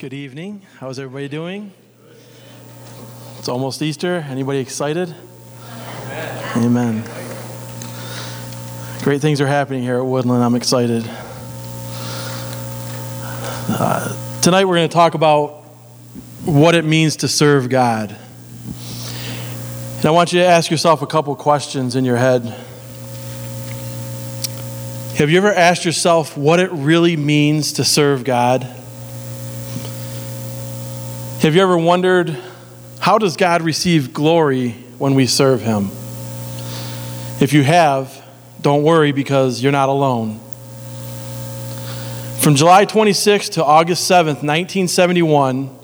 Good evening. How's everybody doing? It's almost Easter. Anybody excited? Amen. Amen. Great things are happening here at Woodland. I'm excited. Uh, tonight we're going to talk about what it means to serve God. And I want you to ask yourself a couple questions in your head. Have you ever asked yourself what it really means to serve God? Have you ever wondered how does God receive glory when we serve him? If you have, don't worry because you're not alone. From July 26 to August 7th, 1971,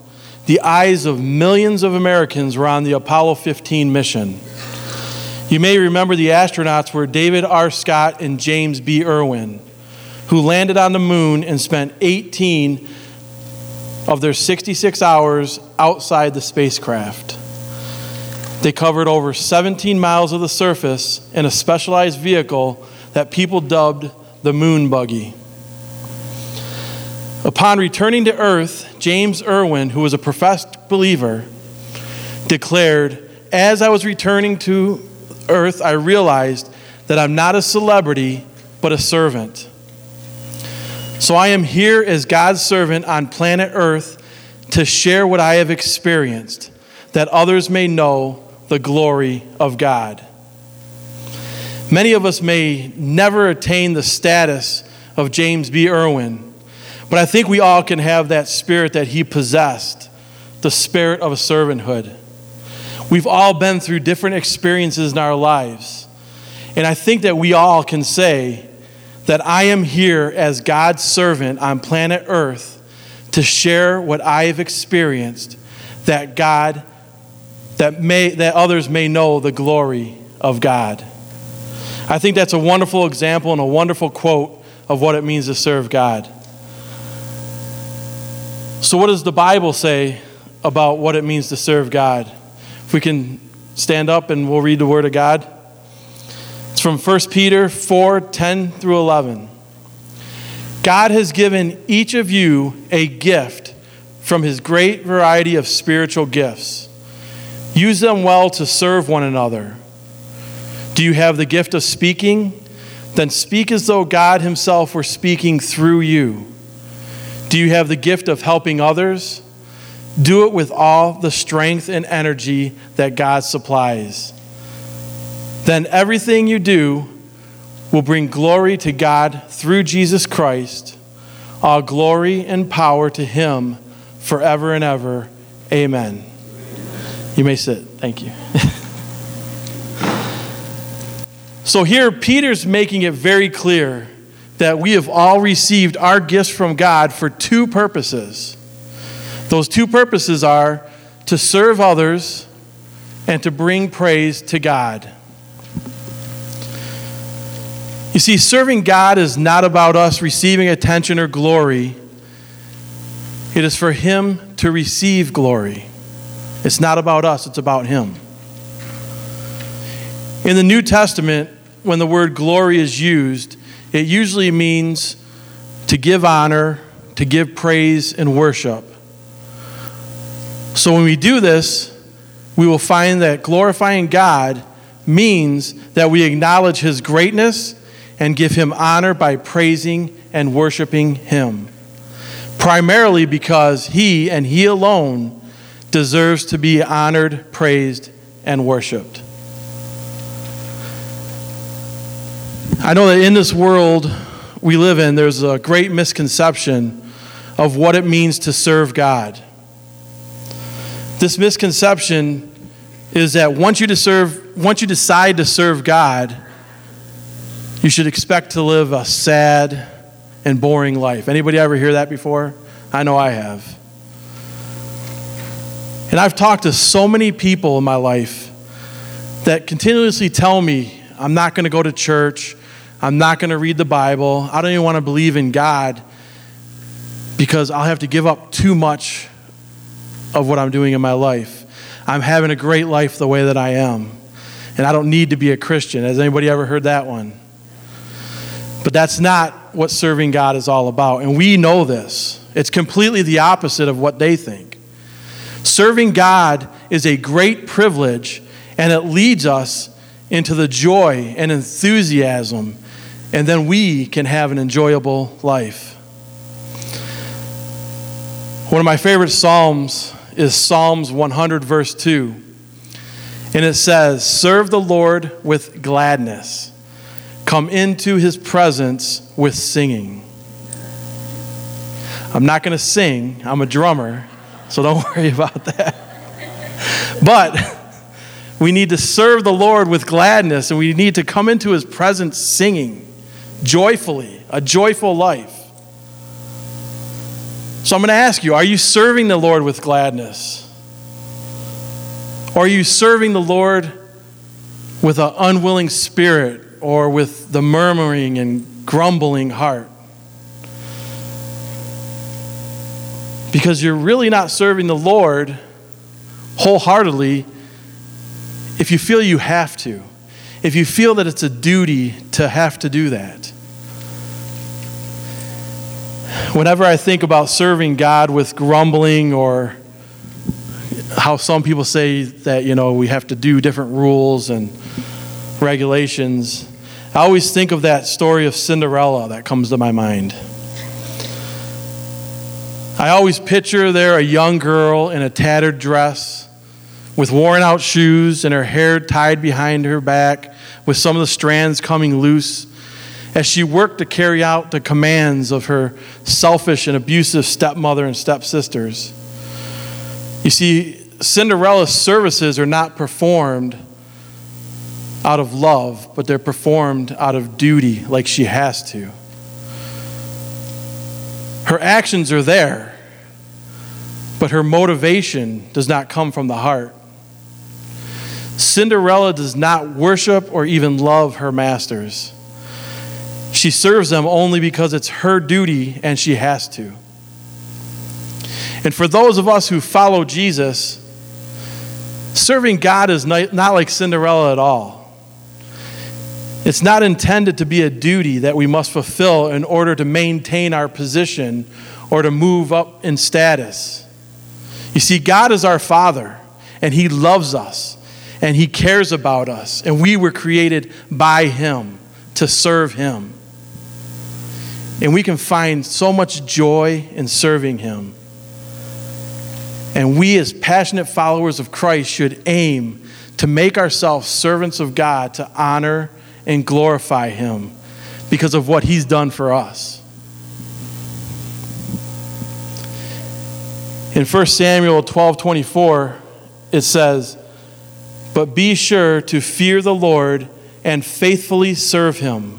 the eyes of millions of Americans were on the Apollo 15 mission. You may remember the astronauts were David R. Scott and James B. Irwin, who landed on the moon and spent 18 of their 66 hours outside the spacecraft. They covered over 17 miles of the surface in a specialized vehicle that people dubbed the moon buggy. Upon returning to Earth, James Irwin, who was a professed believer, declared, As I was returning to Earth, I realized that I'm not a celebrity, but a servant. So I am here as God's servant on planet Earth to share what I have experienced, that others may know the glory of God. Many of us may never attain the status of James B. Irwin, but I think we all can have that spirit that he possessed the spirit of servanthood. We've all been through different experiences in our lives, and I think that we all can say, that I am here as God's servant on planet Earth to share what I have experienced, that God, that, may, that others may know the glory of God. I think that's a wonderful example and a wonderful quote of what it means to serve God. So, what does the Bible say about what it means to serve God? If we can stand up and we'll read the Word of God. It's from 1 Peter 4 10 through 11. God has given each of you a gift from his great variety of spiritual gifts. Use them well to serve one another. Do you have the gift of speaking? Then speak as though God himself were speaking through you. Do you have the gift of helping others? Do it with all the strength and energy that God supplies then everything you do will bring glory to God through Jesus Christ. All glory and power to Him forever and ever. Amen. You may sit. Thank you. so here, Peter's making it very clear that we have all received our gifts from God for two purposes. Those two purposes are to serve others and to bring praise to God. You see, serving God is not about us receiving attention or glory, it is for Him to receive glory. It's not about us, it's about Him. In the New Testament, when the word glory is used, it usually means to give honor, to give praise and worship. So when we do this, we will find that glorifying God means that we acknowledge His greatness and give him honor by praising and worshiping him. Primarily because he and he alone deserves to be honored, praised, and worshiped. I know that in this world we live in, there's a great misconception of what it means to serve God. This misconception is that once you, serve, once you decide to serve God, you should expect to live a sad and boring life. Anybody ever hear that before? I know I have. And I've talked to so many people in my life that continuously tell me, I'm not going to go to church. I'm not going to read the Bible. I don't even want to believe in God because I'll have to give up too much of what I'm doing in my life. I'm having a great life the way that I am. And I don't need to be a Christian. Has anybody ever heard that one? But that's not what serving God is all about. And we know this. It's completely the opposite of what they think. Serving God is a great privilege, and it leads us into the joy and enthusiasm, and then we can have an enjoyable life. One of my favorite Psalms is Psalms 100, verse 2. And it says, Serve the Lord with gladness, come into his presence with singing. I'm not going to sing, I'm a drummer, so don't worry about that. But we need to serve the Lord with gladness, and we need to come into his presence singing joyfully, a joyful life. So I'm going to ask you are you serving the Lord with gladness? Or are you serving the Lord with an unwilling spirit or with the murmuring and grumbling heart? Because you're really not serving the Lord wholeheartedly if you feel you have to, if you feel that it's a duty to have to do that. Whenever I think about serving God with grumbling or how some people say that, you know, we have to do different rules and regulations, I always think of that story of Cinderella that comes to my mind. I always picture there a young girl in a tattered dress with worn out shoes and her hair tied behind her back with some of the strands coming loose as she worked to carry out the commands of her selfish and abusive stepmother and stepsisters. You see, Cinderella's services are not performed out of love, but they're performed out of duty, like she has to. Her actions are there, but her motivation does not come from the heart. Cinderella does not worship or even love her masters. She serves them only because it's her duty and she has to. And for those of us who follow Jesus, serving God is not like Cinderella at all. It's not intended to be a duty that we must fulfill in order to maintain our position or to move up in status. You see, God is our Father, and He loves us, and He cares about us, and we were created by Him to serve Him. And we can find so much joy in serving Him. And we, as passionate followers of Christ, should aim to make ourselves servants of God to honor and glorify Him because of what He's done for us. In 1 Samuel 12 24, it says, But be sure to fear the Lord and faithfully serve Him.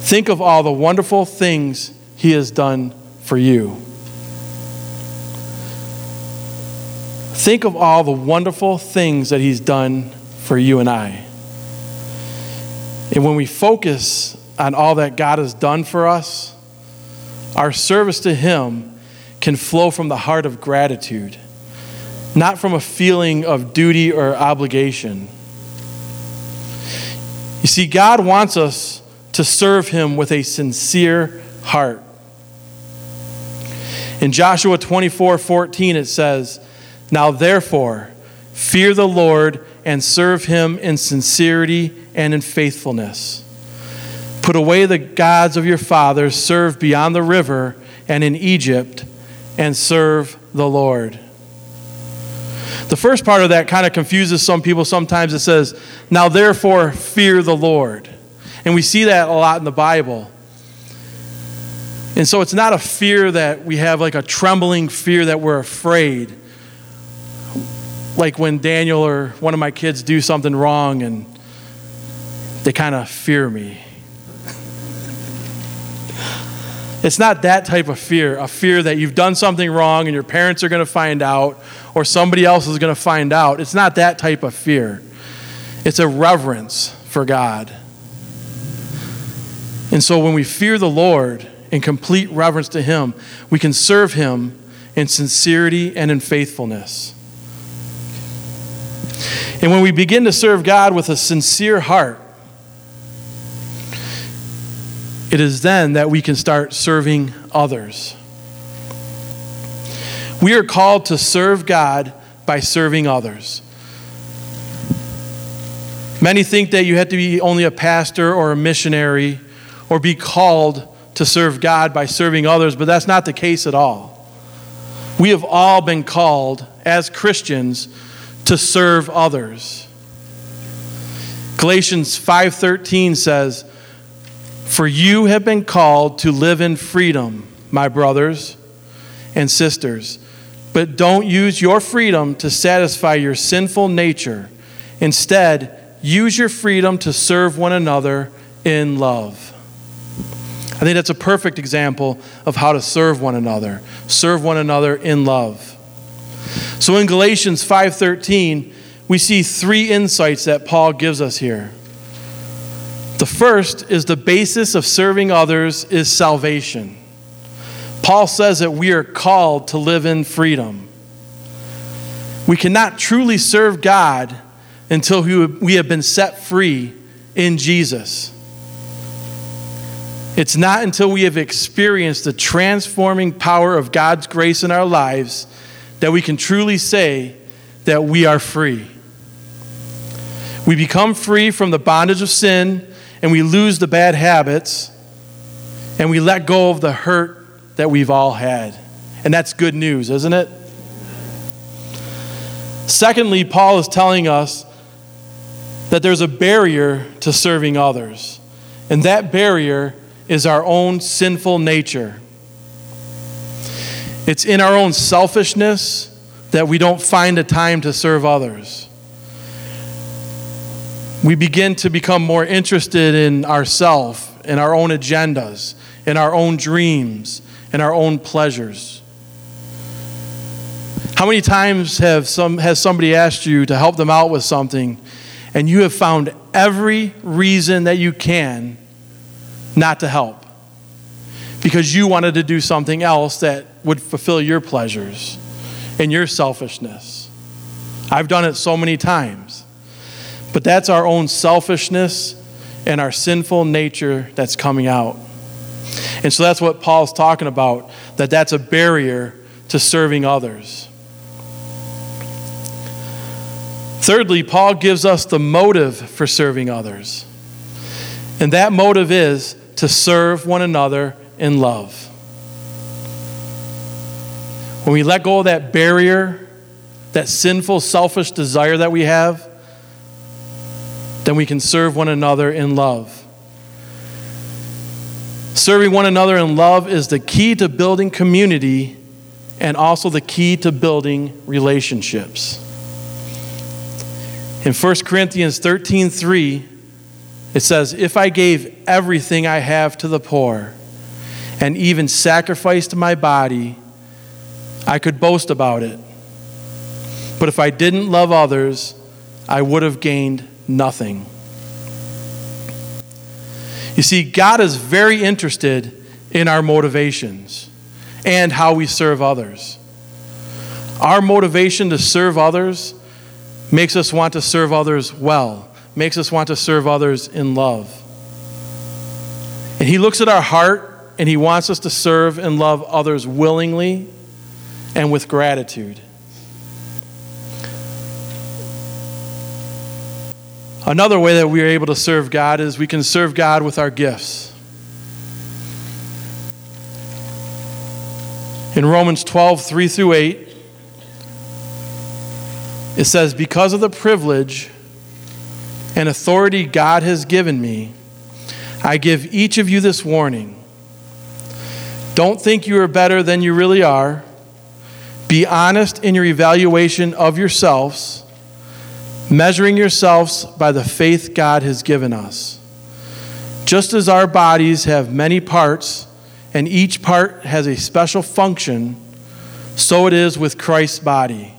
Think of all the wonderful things He has done for you. Think of all the wonderful things that He's done for you and I. And when we focus on all that God has done for us, our service to Him can flow from the heart of gratitude, not from a feeling of duty or obligation. You see, God wants us to serve Him with a sincere heart. In Joshua 24 14, it says, Now therefore, fear the Lord and serve Him in sincerity and in faithfulness. Put away the gods of your fathers, serve beyond the river and in Egypt, and serve the Lord. The first part of that kind of confuses some people. Sometimes it says, Now therefore fear the Lord. And we see that a lot in the Bible. And so it's not a fear that we have like a trembling fear that we're afraid. Like when Daniel or one of my kids do something wrong and they kind of fear me. It's not that type of fear, a fear that you've done something wrong and your parents are going to find out or somebody else is going to find out. It's not that type of fear. It's a reverence for God. And so when we fear the Lord in complete reverence to Him, we can serve Him in sincerity and in faithfulness. And when we begin to serve God with a sincere heart, it is then that we can start serving others. We are called to serve God by serving others. Many think that you have to be only a pastor or a missionary or be called to serve God by serving others, but that's not the case at all. We have all been called as Christians to serve others. Galatians 5:13 says, "For you have been called to live in freedom, my brothers and sisters, but don't use your freedom to satisfy your sinful nature. Instead, use your freedom to serve one another in love." I think that's a perfect example of how to serve one another. Serve one another in love. So in Galatians 5:13, we see three insights that Paul gives us here. The first is the basis of serving others is salvation. Paul says that we are called to live in freedom. We cannot truly serve God until we have been set free in Jesus. It's not until we have experienced the transforming power of God's grace in our lives that we can truly say that we are free. We become free from the bondage of sin and we lose the bad habits and we let go of the hurt that we've all had. And that's good news, isn't it? Secondly, Paul is telling us that there's a barrier to serving others. And that barrier is our own sinful nature. It's in our own selfishness that we don't find a time to serve others. We begin to become more interested in ourselves, in our own agendas, in our own dreams, in our own pleasures. How many times have some, has somebody asked you to help them out with something and you have found every reason that you can not to help because you wanted to do something else that would fulfill your pleasures and your selfishness. I've done it so many times. But that's our own selfishness and our sinful nature that's coming out. And so that's what Paul's talking about that that's a barrier to serving others. Thirdly, Paul gives us the motive for serving others. And that motive is to serve one another in love. When we let go of that barrier, that sinful, selfish desire that we have, then we can serve one another in love. Serving one another in love is the key to building community and also the key to building relationships. In 1 Corinthians 13 3, it says, If I gave everything I have to the poor and even sacrificed my body, I could boast about it. But if I didn't love others, I would have gained nothing. You see, God is very interested in our motivations and how we serve others. Our motivation to serve others makes us want to serve others well makes us want to serve others in love. And He looks at our heart and He wants us to serve and love others willingly and with gratitude. Another way that we are able to serve God is we can serve God with our gifts. In Romans 12, 3 through 8, it says, Because of the privilege and authority God has given me, I give each of you this warning. Don't think you are better than you really are. Be honest in your evaluation of yourselves, measuring yourselves by the faith God has given us. Just as our bodies have many parts, and each part has a special function, so it is with Christ's body.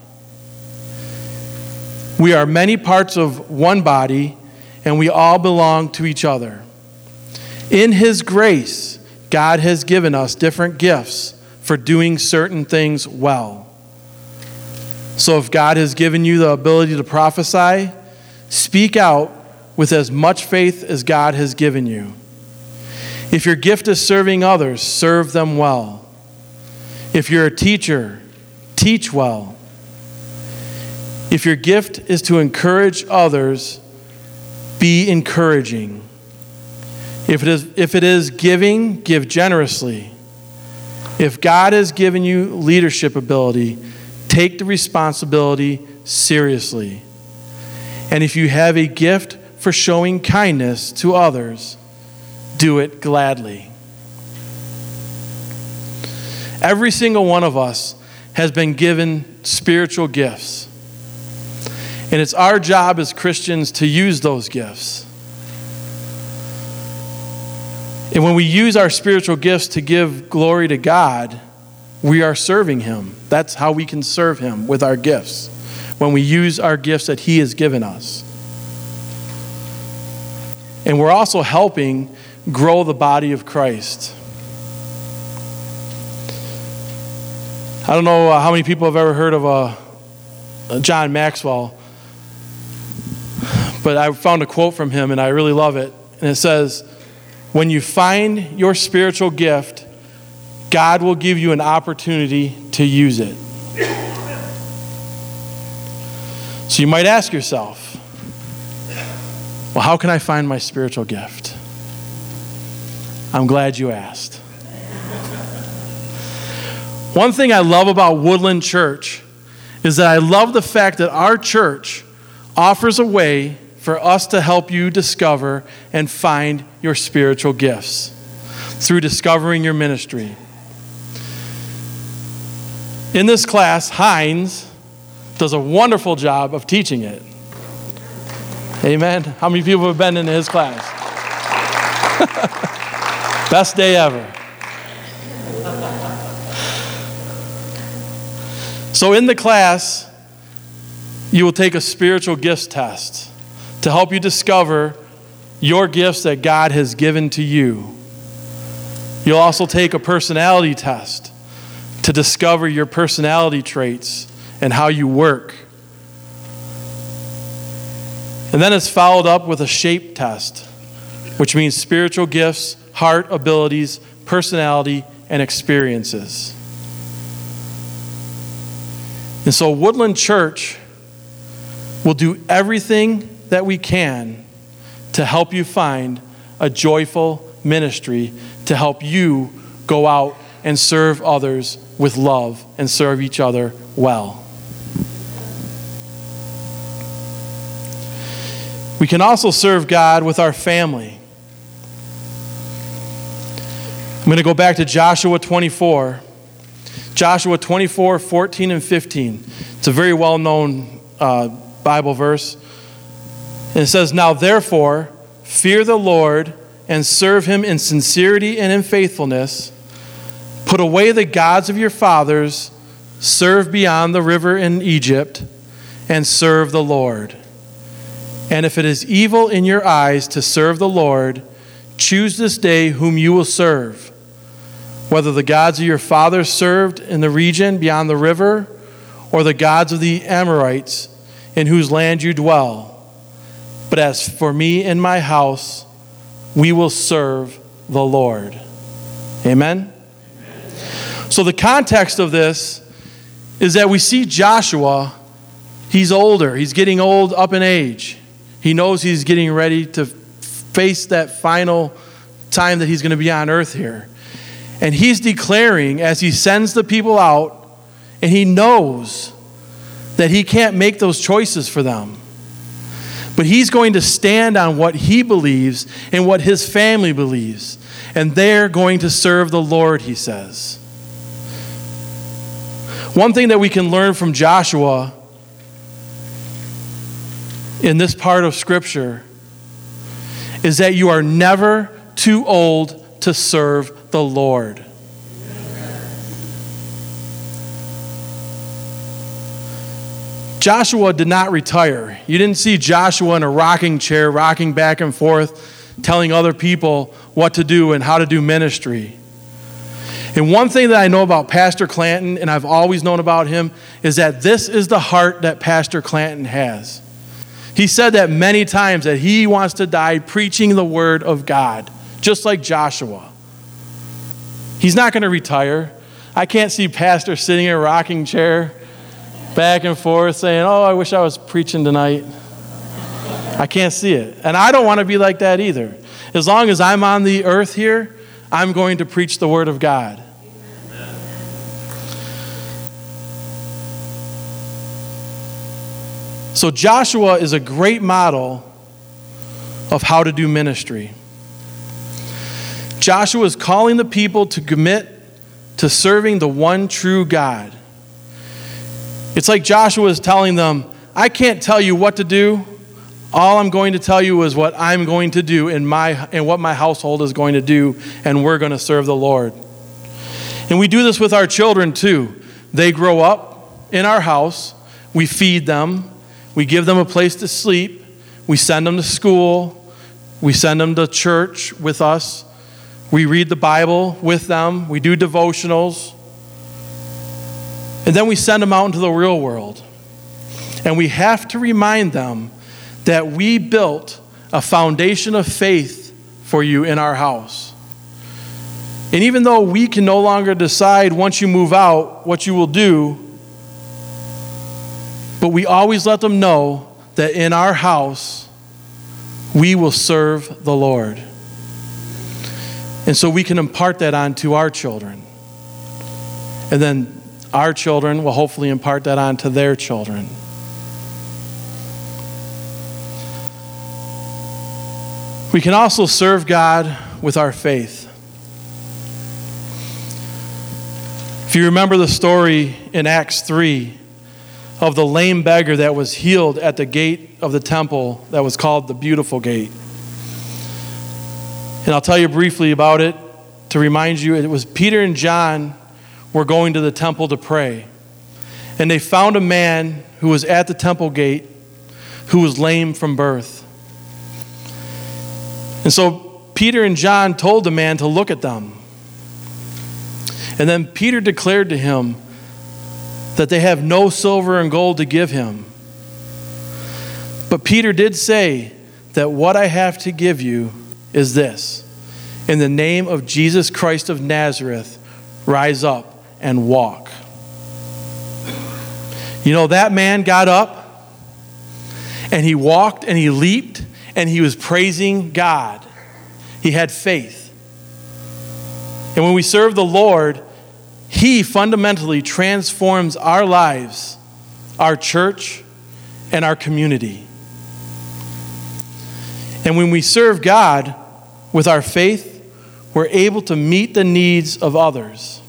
We are many parts of one body, and we all belong to each other. In His grace, God has given us different gifts for doing certain things well. So, if God has given you the ability to prophesy, speak out with as much faith as God has given you. If your gift is serving others, serve them well. If you're a teacher, teach well. If your gift is to encourage others, be encouraging. If it is, if it is giving, give generously. If God has given you leadership ability, take the responsibility seriously. And if you have a gift for showing kindness to others, do it gladly. Every single one of us has been given spiritual gifts. And it's our job as Christians to use those gifts. And when we use our spiritual gifts to give glory to God, we are serving Him. That's how we can serve Him with our gifts, when we use our gifts that He has given us. And we're also helping grow the body of Christ. I don't know uh, how many people have ever heard of a, a John Maxwell, but I found a quote from him and I really love it. And it says, When you find your spiritual gift, God will give you an opportunity to use it. So you might ask yourself, well, how can I find my spiritual gift? I'm glad you asked. One thing I love about Woodland Church is that I love the fact that our church offers a way for us to help you discover and find your spiritual gifts through discovering your ministry. In this class, Heinz does a wonderful job of teaching it. Amen. How many people have been in his class? Best day ever. So, in the class, you will take a spiritual gifts test to help you discover your gifts that God has given to you. You'll also take a personality test to discover your personality traits and how you work. And then it's followed up with a shape test, which means spiritual gifts heart, abilities, personality, and experiences. And so, Woodland Church will do everything that we can to help you find a joyful ministry to help you go out and serve others with love and serve each other well. We can also serve God with our family. I'm going to go back to Joshua 24. Joshua 24, 14, and 15. It's a very well known uh, Bible verse. And it says, Now therefore, fear the Lord and serve him in sincerity and in faithfulness. Put away the gods of your fathers, serve beyond the river in Egypt, and serve the Lord. And if it is evil in your eyes to serve the Lord, choose this day whom you will serve whether the gods of your fathers served in the region beyond the river, or the gods of the Amorites in whose land you dwell. But as for me and my house, we will serve the Lord. Amen? So, the context of this is that we see Joshua, he's older, he's getting old up in age. He knows he's getting ready to face that final time that he's going to be on earth here. And he's declaring as he sends the people out, and he knows that he can't make those choices for them. But he's going to stand on what he believes and what his family believes. And they're going to serve the Lord, he says. One thing that we can learn from Joshua in this part of Scripture is that you are never too old to serve the Lord. Joshua did not retire. You didn't see Joshua in a rocking chair, rocking back and forth, telling other people what to do and how to do ministry. And one thing that I know about Pastor Clanton, and I've always known about him, is that this is the heart that Pastor Clanton has. He said that many times that he wants to die preaching the word of God, just like Joshua. He's not going to retire. I can't see pastor sitting in a rocking chair back and forth saying, "Oh, I wish I was preaching tonight." I can't see it. And I don't want to be like that either. As long as I'm on the earth here, I'm going to preach the word of God. So Joshua is a great model of how to do ministry. Joshua is calling the people to commit to serving the one true God. It's like Joshua is telling them, I can't tell you what to do. All I'm going to tell you is what I'm going to do in my and what my household is going to do, and we're going to serve the Lord. And we do this with our children too. They grow up in our house, we feed them, we give them a place to sleep, we send them to school, we send them to church with us. We read the Bible with them. We do devotionals. And then we send them out into the real world. And we have to remind them that we built a foundation of faith for you in our house. And even though we can no longer decide once you move out what you will do, but we always let them know that in our house, we will serve the Lord. And so we can impart that on to our children. And then our children will hopefully impart that on to their children. We can also serve God with our faith. If you remember the story in Acts 3 of the lame beggar that was healed at the gate of the temple that was called the Beautiful Gate. And I'll tell you briefly about it to remind you it was Peter and John were going to the temple to pray. And they found a man who was at the temple gate who was lame from birth. And so Peter and John told the man to look at them. And then Peter declared to him that they have no silver and gold to give him. But Peter did say that what I have to give you is this In the name of Jesus Christ of Nazareth, rise up and walk. You know, that man got up and he walked and he leaped and he was praising God. He had faith. And when we serve the Lord, He fundamentally transforms our lives, our church, and our community. And when we serve God with our faith, we're able to meet the needs of others.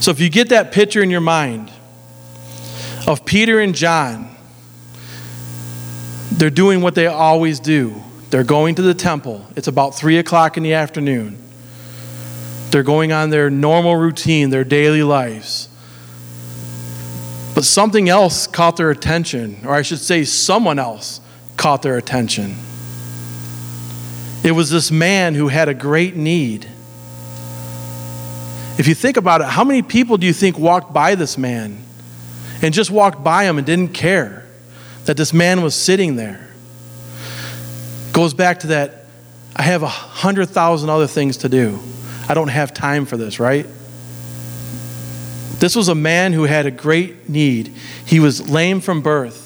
So if you get that picture in your mind of Peter and John, they're doing what they always do. They're going to the temple. It's about 3 o'clock in the afternoon. They're going on their normal routine, their daily lives. But something else caught their attention, or I should say, someone else caught their attention. It was this man who had a great need. If you think about it, how many people do you think walked by this man and just walked by him and didn't care that this man was sitting there? Goes back to that I have a hundred thousand other things to do. I don't have time for this, right? This was a man who had a great need. He was lame from birth.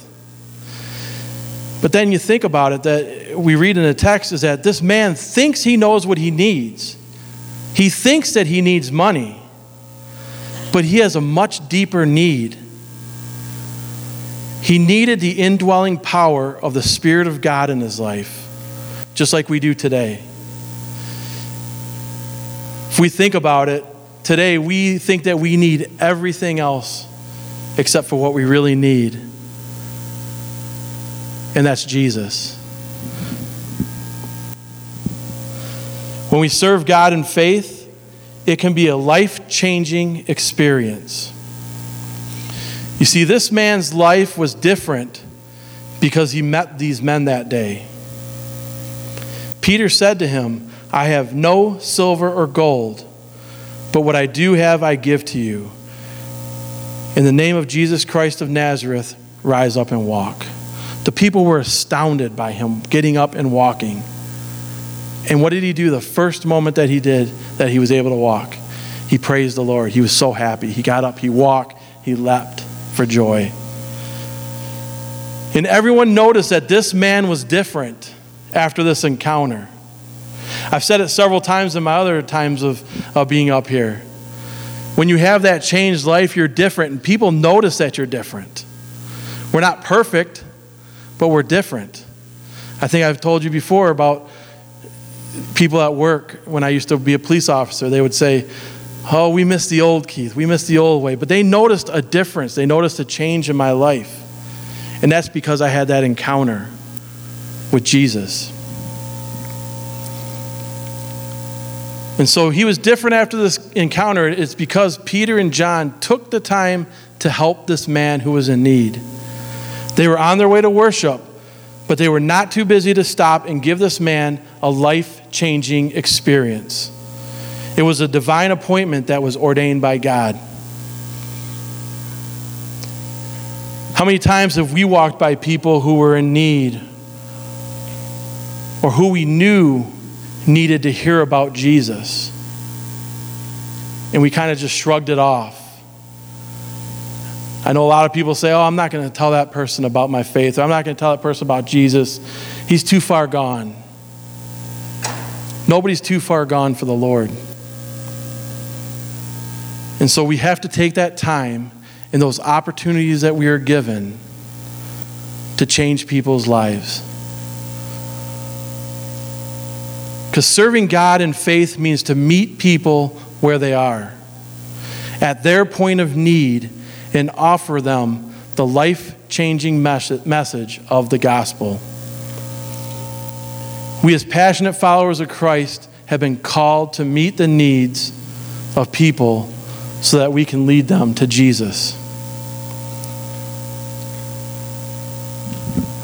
But then you think about it that we read in the text is that this man thinks he knows what he needs. He thinks that he needs money, but he has a much deeper need. He needed the indwelling power of the Spirit of God in his life, just like we do today. If we think about it, today we think that we need everything else except for what we really need and that's Jesus. When we serve God in faith, it can be a life changing experience. You see, this man's life was different because he met these men that day. Peter said to him, I have no silver or gold, but what I do have I give to you. In the name of Jesus Christ of Nazareth, rise up and walk. The people were astounded by him getting up and walking. And what did he do the first moment that he did that he was able to walk? he praised the Lord. He was so happy. He got up, he walked, he leapt for joy. And everyone noticed that this man was different after this encounter. I've said it several times in my other times of, of being up here. When you have that changed life, you're different, and people notice that you're different. We're not perfect, but we're different. I think I've told you before about people at work when I used to be a police officer. They would say, Oh, we miss the old Keith. We miss the old way. But they noticed a difference. They noticed a change in my life. And that's because I had that encounter with Jesus. And so he was different after this encounter. It's because Peter and John took the time to help this man who was in need. They were on their way to worship, but they were not too busy to stop and give this man a life changing experience. It was a divine appointment that was ordained by God. How many times have we walked by people who were in need or who we knew needed to hear about Jesus? And we kind of just shrugged it off. I know a lot of people say, Oh, I'm not going to tell that person about my faith, or I'm not going to tell that person about Jesus. He's too far gone. Nobody's too far gone for the Lord. And so we have to take that time and those opportunities that we are given to change people's lives. Because serving God in faith means to meet people where they are, at their point of need, and offer them the life changing message of the gospel. We, as passionate followers of Christ, have been called to meet the needs of people so that we can lead them to Jesus.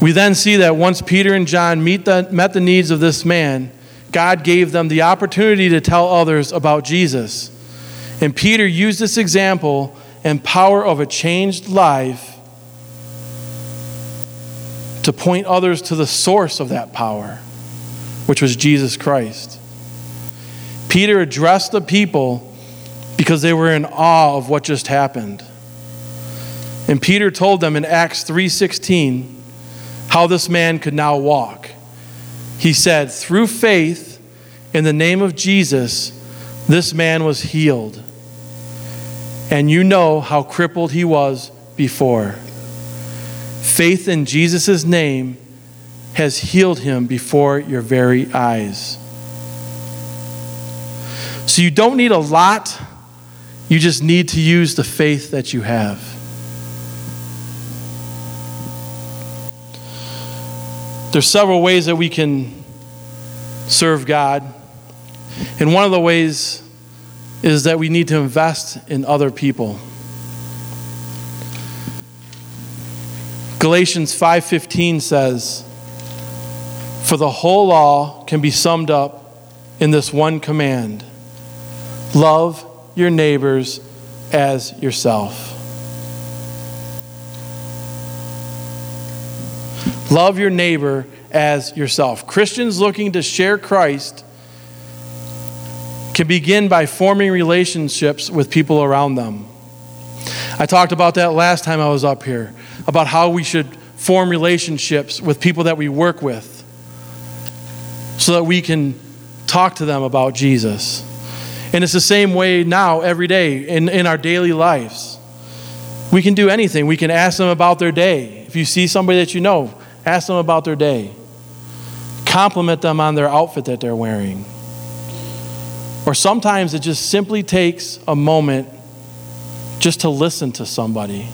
We then see that once Peter and John the, met the needs of this man, God gave them the opportunity to tell others about Jesus. And Peter used this example and power of a changed life to point others to the source of that power, which was Jesus Christ. Peter addressed the people because they were in awe of what just happened. And Peter told them in Acts 3:16 how this man could now walk. He said, "Through faith in the name of Jesus, this man was healed." And you know how crippled he was before. Faith in Jesus' name has healed him before your very eyes. So you don't need a lot you just need to use the faith that you have. There's several ways that we can serve God. And one of the ways is that we need to invest in other people. Galatians 5:15 says, "For the whole law can be summed up in this one command: love your neighbors as yourself. Love your neighbor as yourself. Christians looking to share Christ can begin by forming relationships with people around them. I talked about that last time I was up here, about how we should form relationships with people that we work with so that we can talk to them about Jesus. And it's the same way now, every day, in, in our daily lives. We can do anything. We can ask them about their day. If you see somebody that you know, ask them about their day. Compliment them on their outfit that they're wearing. Or sometimes it just simply takes a moment just to listen to somebody.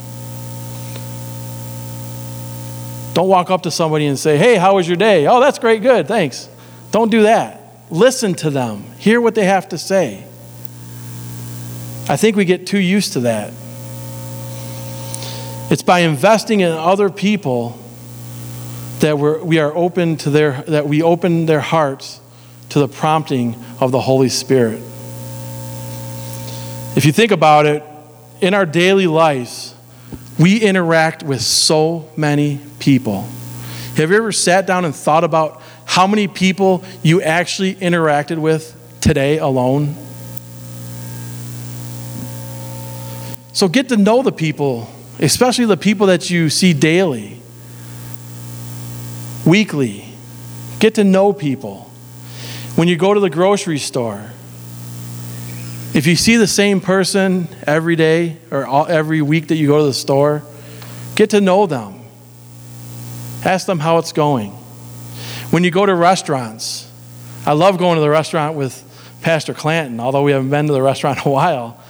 Don't walk up to somebody and say, Hey, how was your day? Oh, that's great, good, thanks. Don't do that. Listen to them, hear what they have to say. I think we get too used to that. It's by investing in other people that we're, we are open to their, that we open their hearts to the prompting of the Holy Spirit. If you think about it, in our daily lives, we interact with so many people. Have you ever sat down and thought about how many people you actually interacted with today alone? So get to know the people, especially the people that you see daily, weekly. Get to know people. When you go to the grocery store, if you see the same person every day or all, every week that you go to the store, get to know them. Ask them how it's going. When you go to restaurants, I love going to the restaurant with Pastor Clanton, although we haven't been to the restaurant in a while.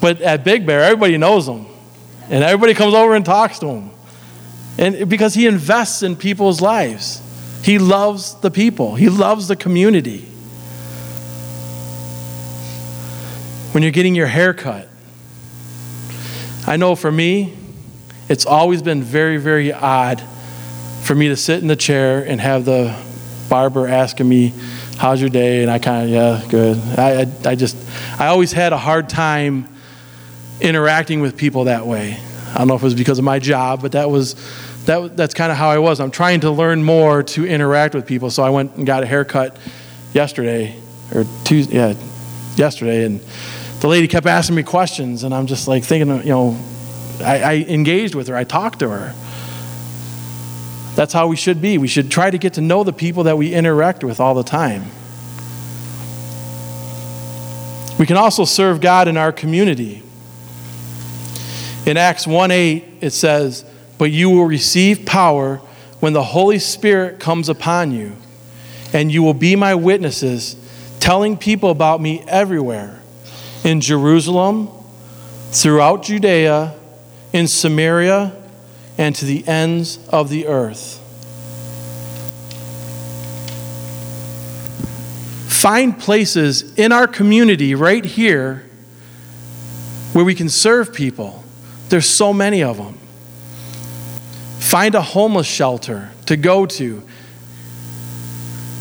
But at Big Bear, everybody knows him. And everybody comes over and talks to him. And because he invests in people's lives. He loves the people. He loves the community. when you're getting your hair cut. I know for me, it's always been very, very odd for me to sit in the chair and have the barber asking me, How's your day? And I kind of, yeah, good. I, I, I, just, I always had a hard time interacting with people that way. I don't know if it was because of my job, but that was, that, that's kind of how I was. I'm trying to learn more to interact with people. So I went and got a haircut yesterday, or Tuesday, yeah, yesterday. And the lady kept asking me questions, and I'm just like thinking, you know, I, I engaged with her, I talked to her. That's how we should be. We should try to get to know the people that we interact with all the time. We can also serve God in our community. In Acts 1 8, it says, But you will receive power when the Holy Spirit comes upon you, and you will be my witnesses, telling people about me everywhere in Jerusalem, throughout Judea, in Samaria, and to the ends of the earth. Find places in our community right here where we can serve people. There's so many of them. Find a homeless shelter to go to.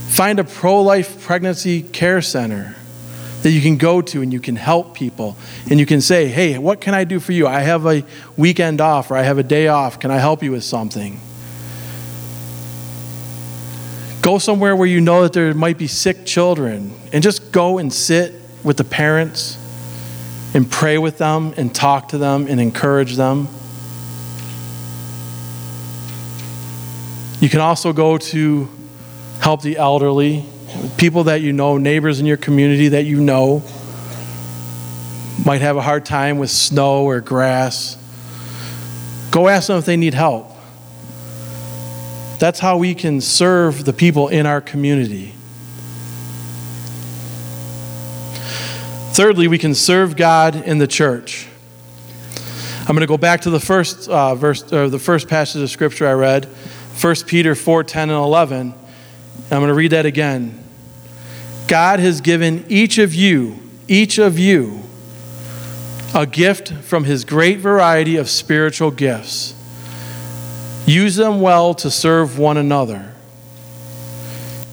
Find a pro life pregnancy care center that you can go to and you can help people and you can say, hey, what can I do for you? I have a weekend off or I have a day off. Can I help you with something? Go somewhere where you know that there might be sick children and just go and sit with the parents and pray with them and talk to them and encourage them. You can also go to help the elderly people that you know, neighbors in your community that you know, might have a hard time with snow or grass. Go ask them if they need help. That's how we can serve the people in our community. Thirdly, we can serve God in the church. I'm going to go back to the first uh, verse, or the first passage of scripture I read, 1 Peter 4 10 and 11. I'm going to read that again. God has given each of you, each of you, a gift from his great variety of spiritual gifts. Use them well to serve one another.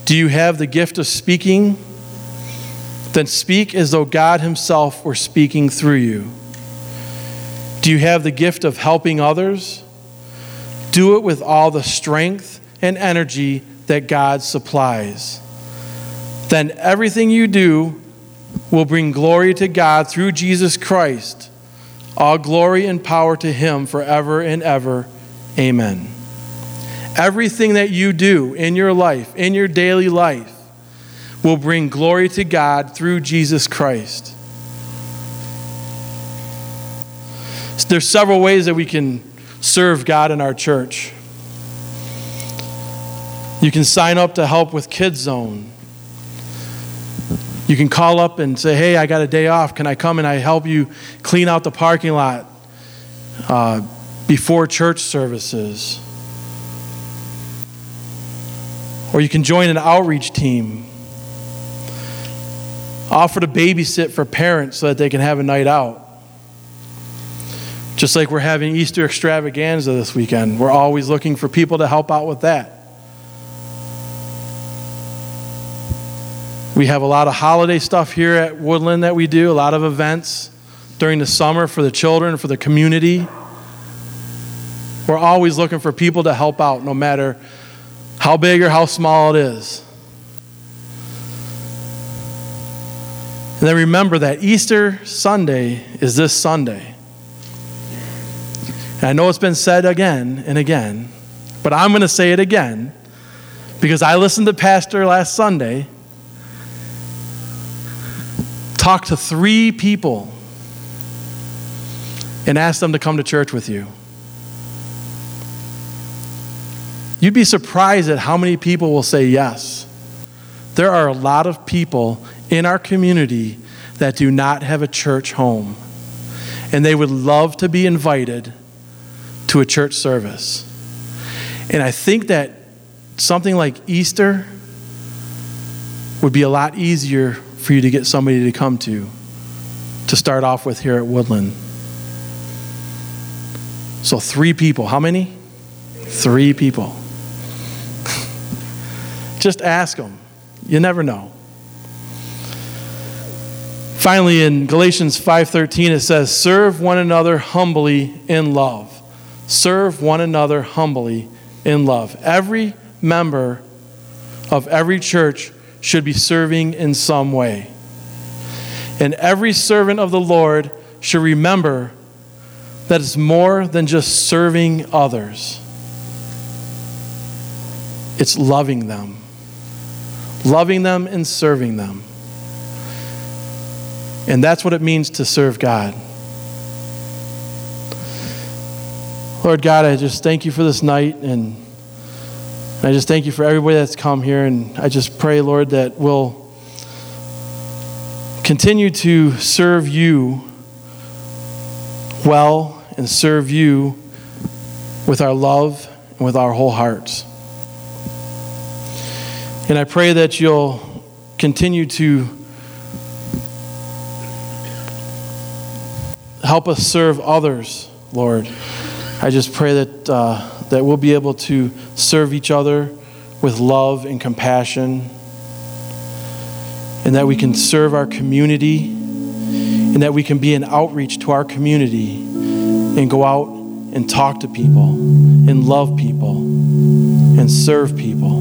Do you have the gift of speaking? Then speak as though God Himself were speaking through you. Do you have the gift of helping others? Do it with all the strength and energy that God supplies then everything you do will bring glory to God through Jesus Christ. All glory and power to Him forever and ever. Amen. Everything that you do in your life, in your daily life, will bring glory to God through Jesus Christ. There's several ways that we can serve God in our church. You can sign up to help with Kids Zone. You can call up and say, hey, I got a day off. Can I come and I help you clean out the parking lot uh, before church services? Or you can join an outreach team. Offer to babysit for parents so that they can have a night out. Just like we're having Easter extravaganza this weekend, we're always looking for people to help out with that. We have a lot of holiday stuff here at Woodland that we do, a lot of events during the summer for the children, for the community. We're always looking for people to help out, no matter how big or how small it is. And then remember that Easter Sunday is this Sunday. And I know it's been said again and again, but I'm going to say it again because I listened to Pastor last Sunday talk to three people and ask them to come to church with you. You'd be surprised at how many people will say yes. There are a lot of people in our community that do not have a church home, and they would love to be invited to a church service. And I think that something like Easter would be a lot easier for you to get somebody to come to, to start off with here at Woodland. So, three people. How many? Three people. Just ask them. You never know. Finally in Galatians 5:13 it says serve one another humbly in love. Serve one another humbly in love. Every member of every church should be serving in some way. And every servant of the Lord should remember that it's more than just serving others. It's loving them. Loving them and serving them. And that's what it means to serve God. Lord God, I just thank you for this night and I just thank you for everybody that's come here and I just pray, Lord, that we'll continue to serve you well and serve you with our love and with our whole hearts. And I pray that you'll continue to help us serve others, Lord. I just pray that, uh, that we'll be able to serve each other with love and compassion, and that we can serve our community, and that we can be an outreach to our community and go out and talk to people, and love people, and serve people.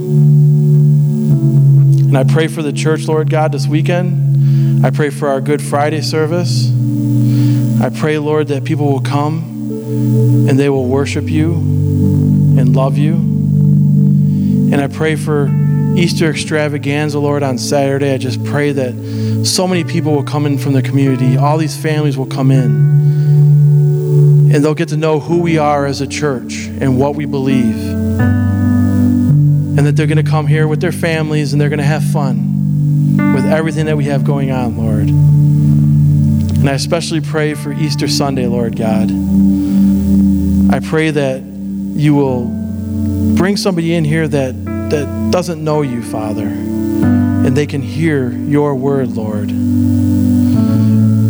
And I pray for the church, Lord God, this weekend. I pray for our Good Friday service. I pray, Lord, that people will come and they will worship you and love you. And I pray for Easter extravaganza, Lord, on Saturday. I just pray that so many people will come in from the community. All these families will come in. And they'll get to know who we are as a church and what we believe. And that they're going to come here with their families and they're going to have fun with everything that we have going on, Lord. And I especially pray for Easter Sunday, Lord God. I pray that you will bring somebody in here that, that doesn't know you, Father, and they can hear your word, Lord.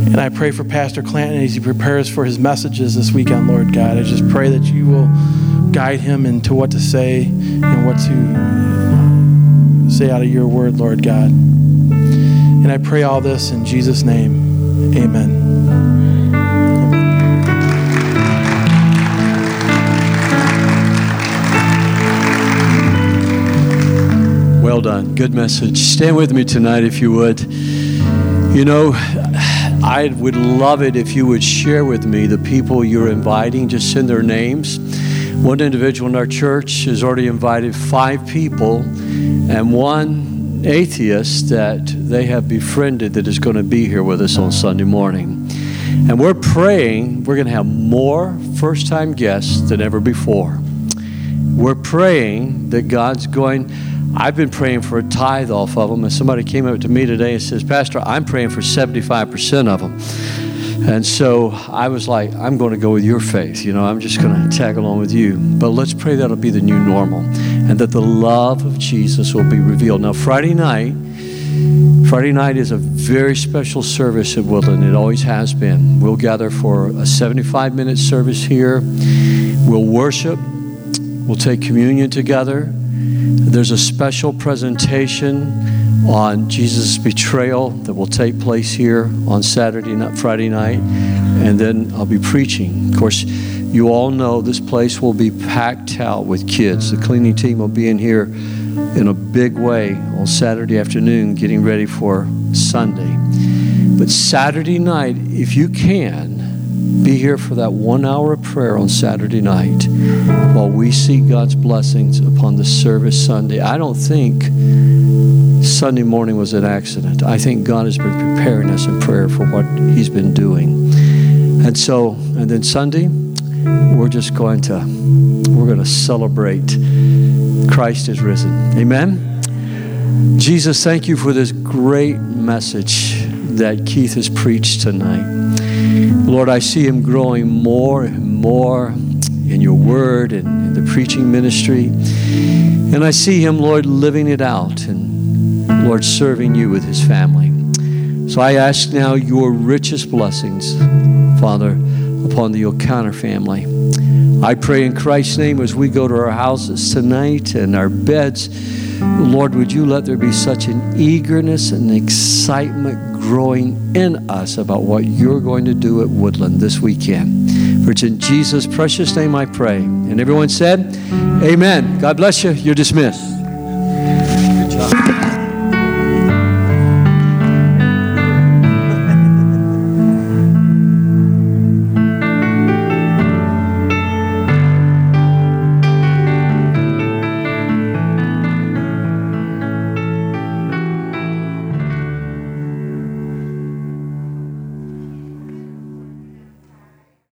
And I pray for Pastor Clanton as he prepares for his messages this weekend, Lord God. I just pray that you will guide him into what to say and what to say out of your word, Lord God. And I pray all this in Jesus' name. Amen. Well done. Good message. Stand with me tonight if you would. You know, I would love it if you would share with me the people you're inviting. Just send their names. One individual in our church has already invited five people, and one atheist that they have befriended that is going to be here with us on Sunday morning. And we're praying we're going to have more first time guests than ever before. We're praying that God's going. I've been praying for a tithe off of them, and somebody came up to me today and says, Pastor, I'm praying for 75% of them. And so I was like, I'm going to go with your faith. You know, I'm just going to tag along with you. But let's pray that'll be the new normal and that the love of Jesus will be revealed. Now, Friday night, Friday night is a very special service at Woodland. It always has been. We'll gather for a 75 minute service here. We'll worship. We'll take communion together. There's a special presentation on Jesus' betrayal that will take place here on Saturday, not Friday night, and then I'll be preaching. Of course, you all know this place will be packed out with kids. The cleaning team will be in here in a big way on Saturday afternoon, getting ready for Sunday. But Saturday night, if you can, be here for that one hour of prayer on Saturday night while we see God's blessings upon the service Sunday. I don't think Sunday morning was an accident. I think God has been preparing us in prayer for what He's been doing. And so, and then Sunday, we're just going to we're going to celebrate Christ is risen. Amen. Jesus, thank you for this great message that Keith has preached tonight. Lord, I see him growing more and more in your word and in the preaching ministry. And I see him, Lord, living it out and, Lord, serving you with his family. So I ask now your richest blessings, Father, upon the O'Connor family. I pray in Christ's name as we go to our houses tonight and our beds, Lord, would you let there be such an eagerness and excitement growing in us about what you're going to do at Woodland this weekend. For it's in Jesus' precious name I pray. And everyone said, Amen. God bless you. You're dismissed.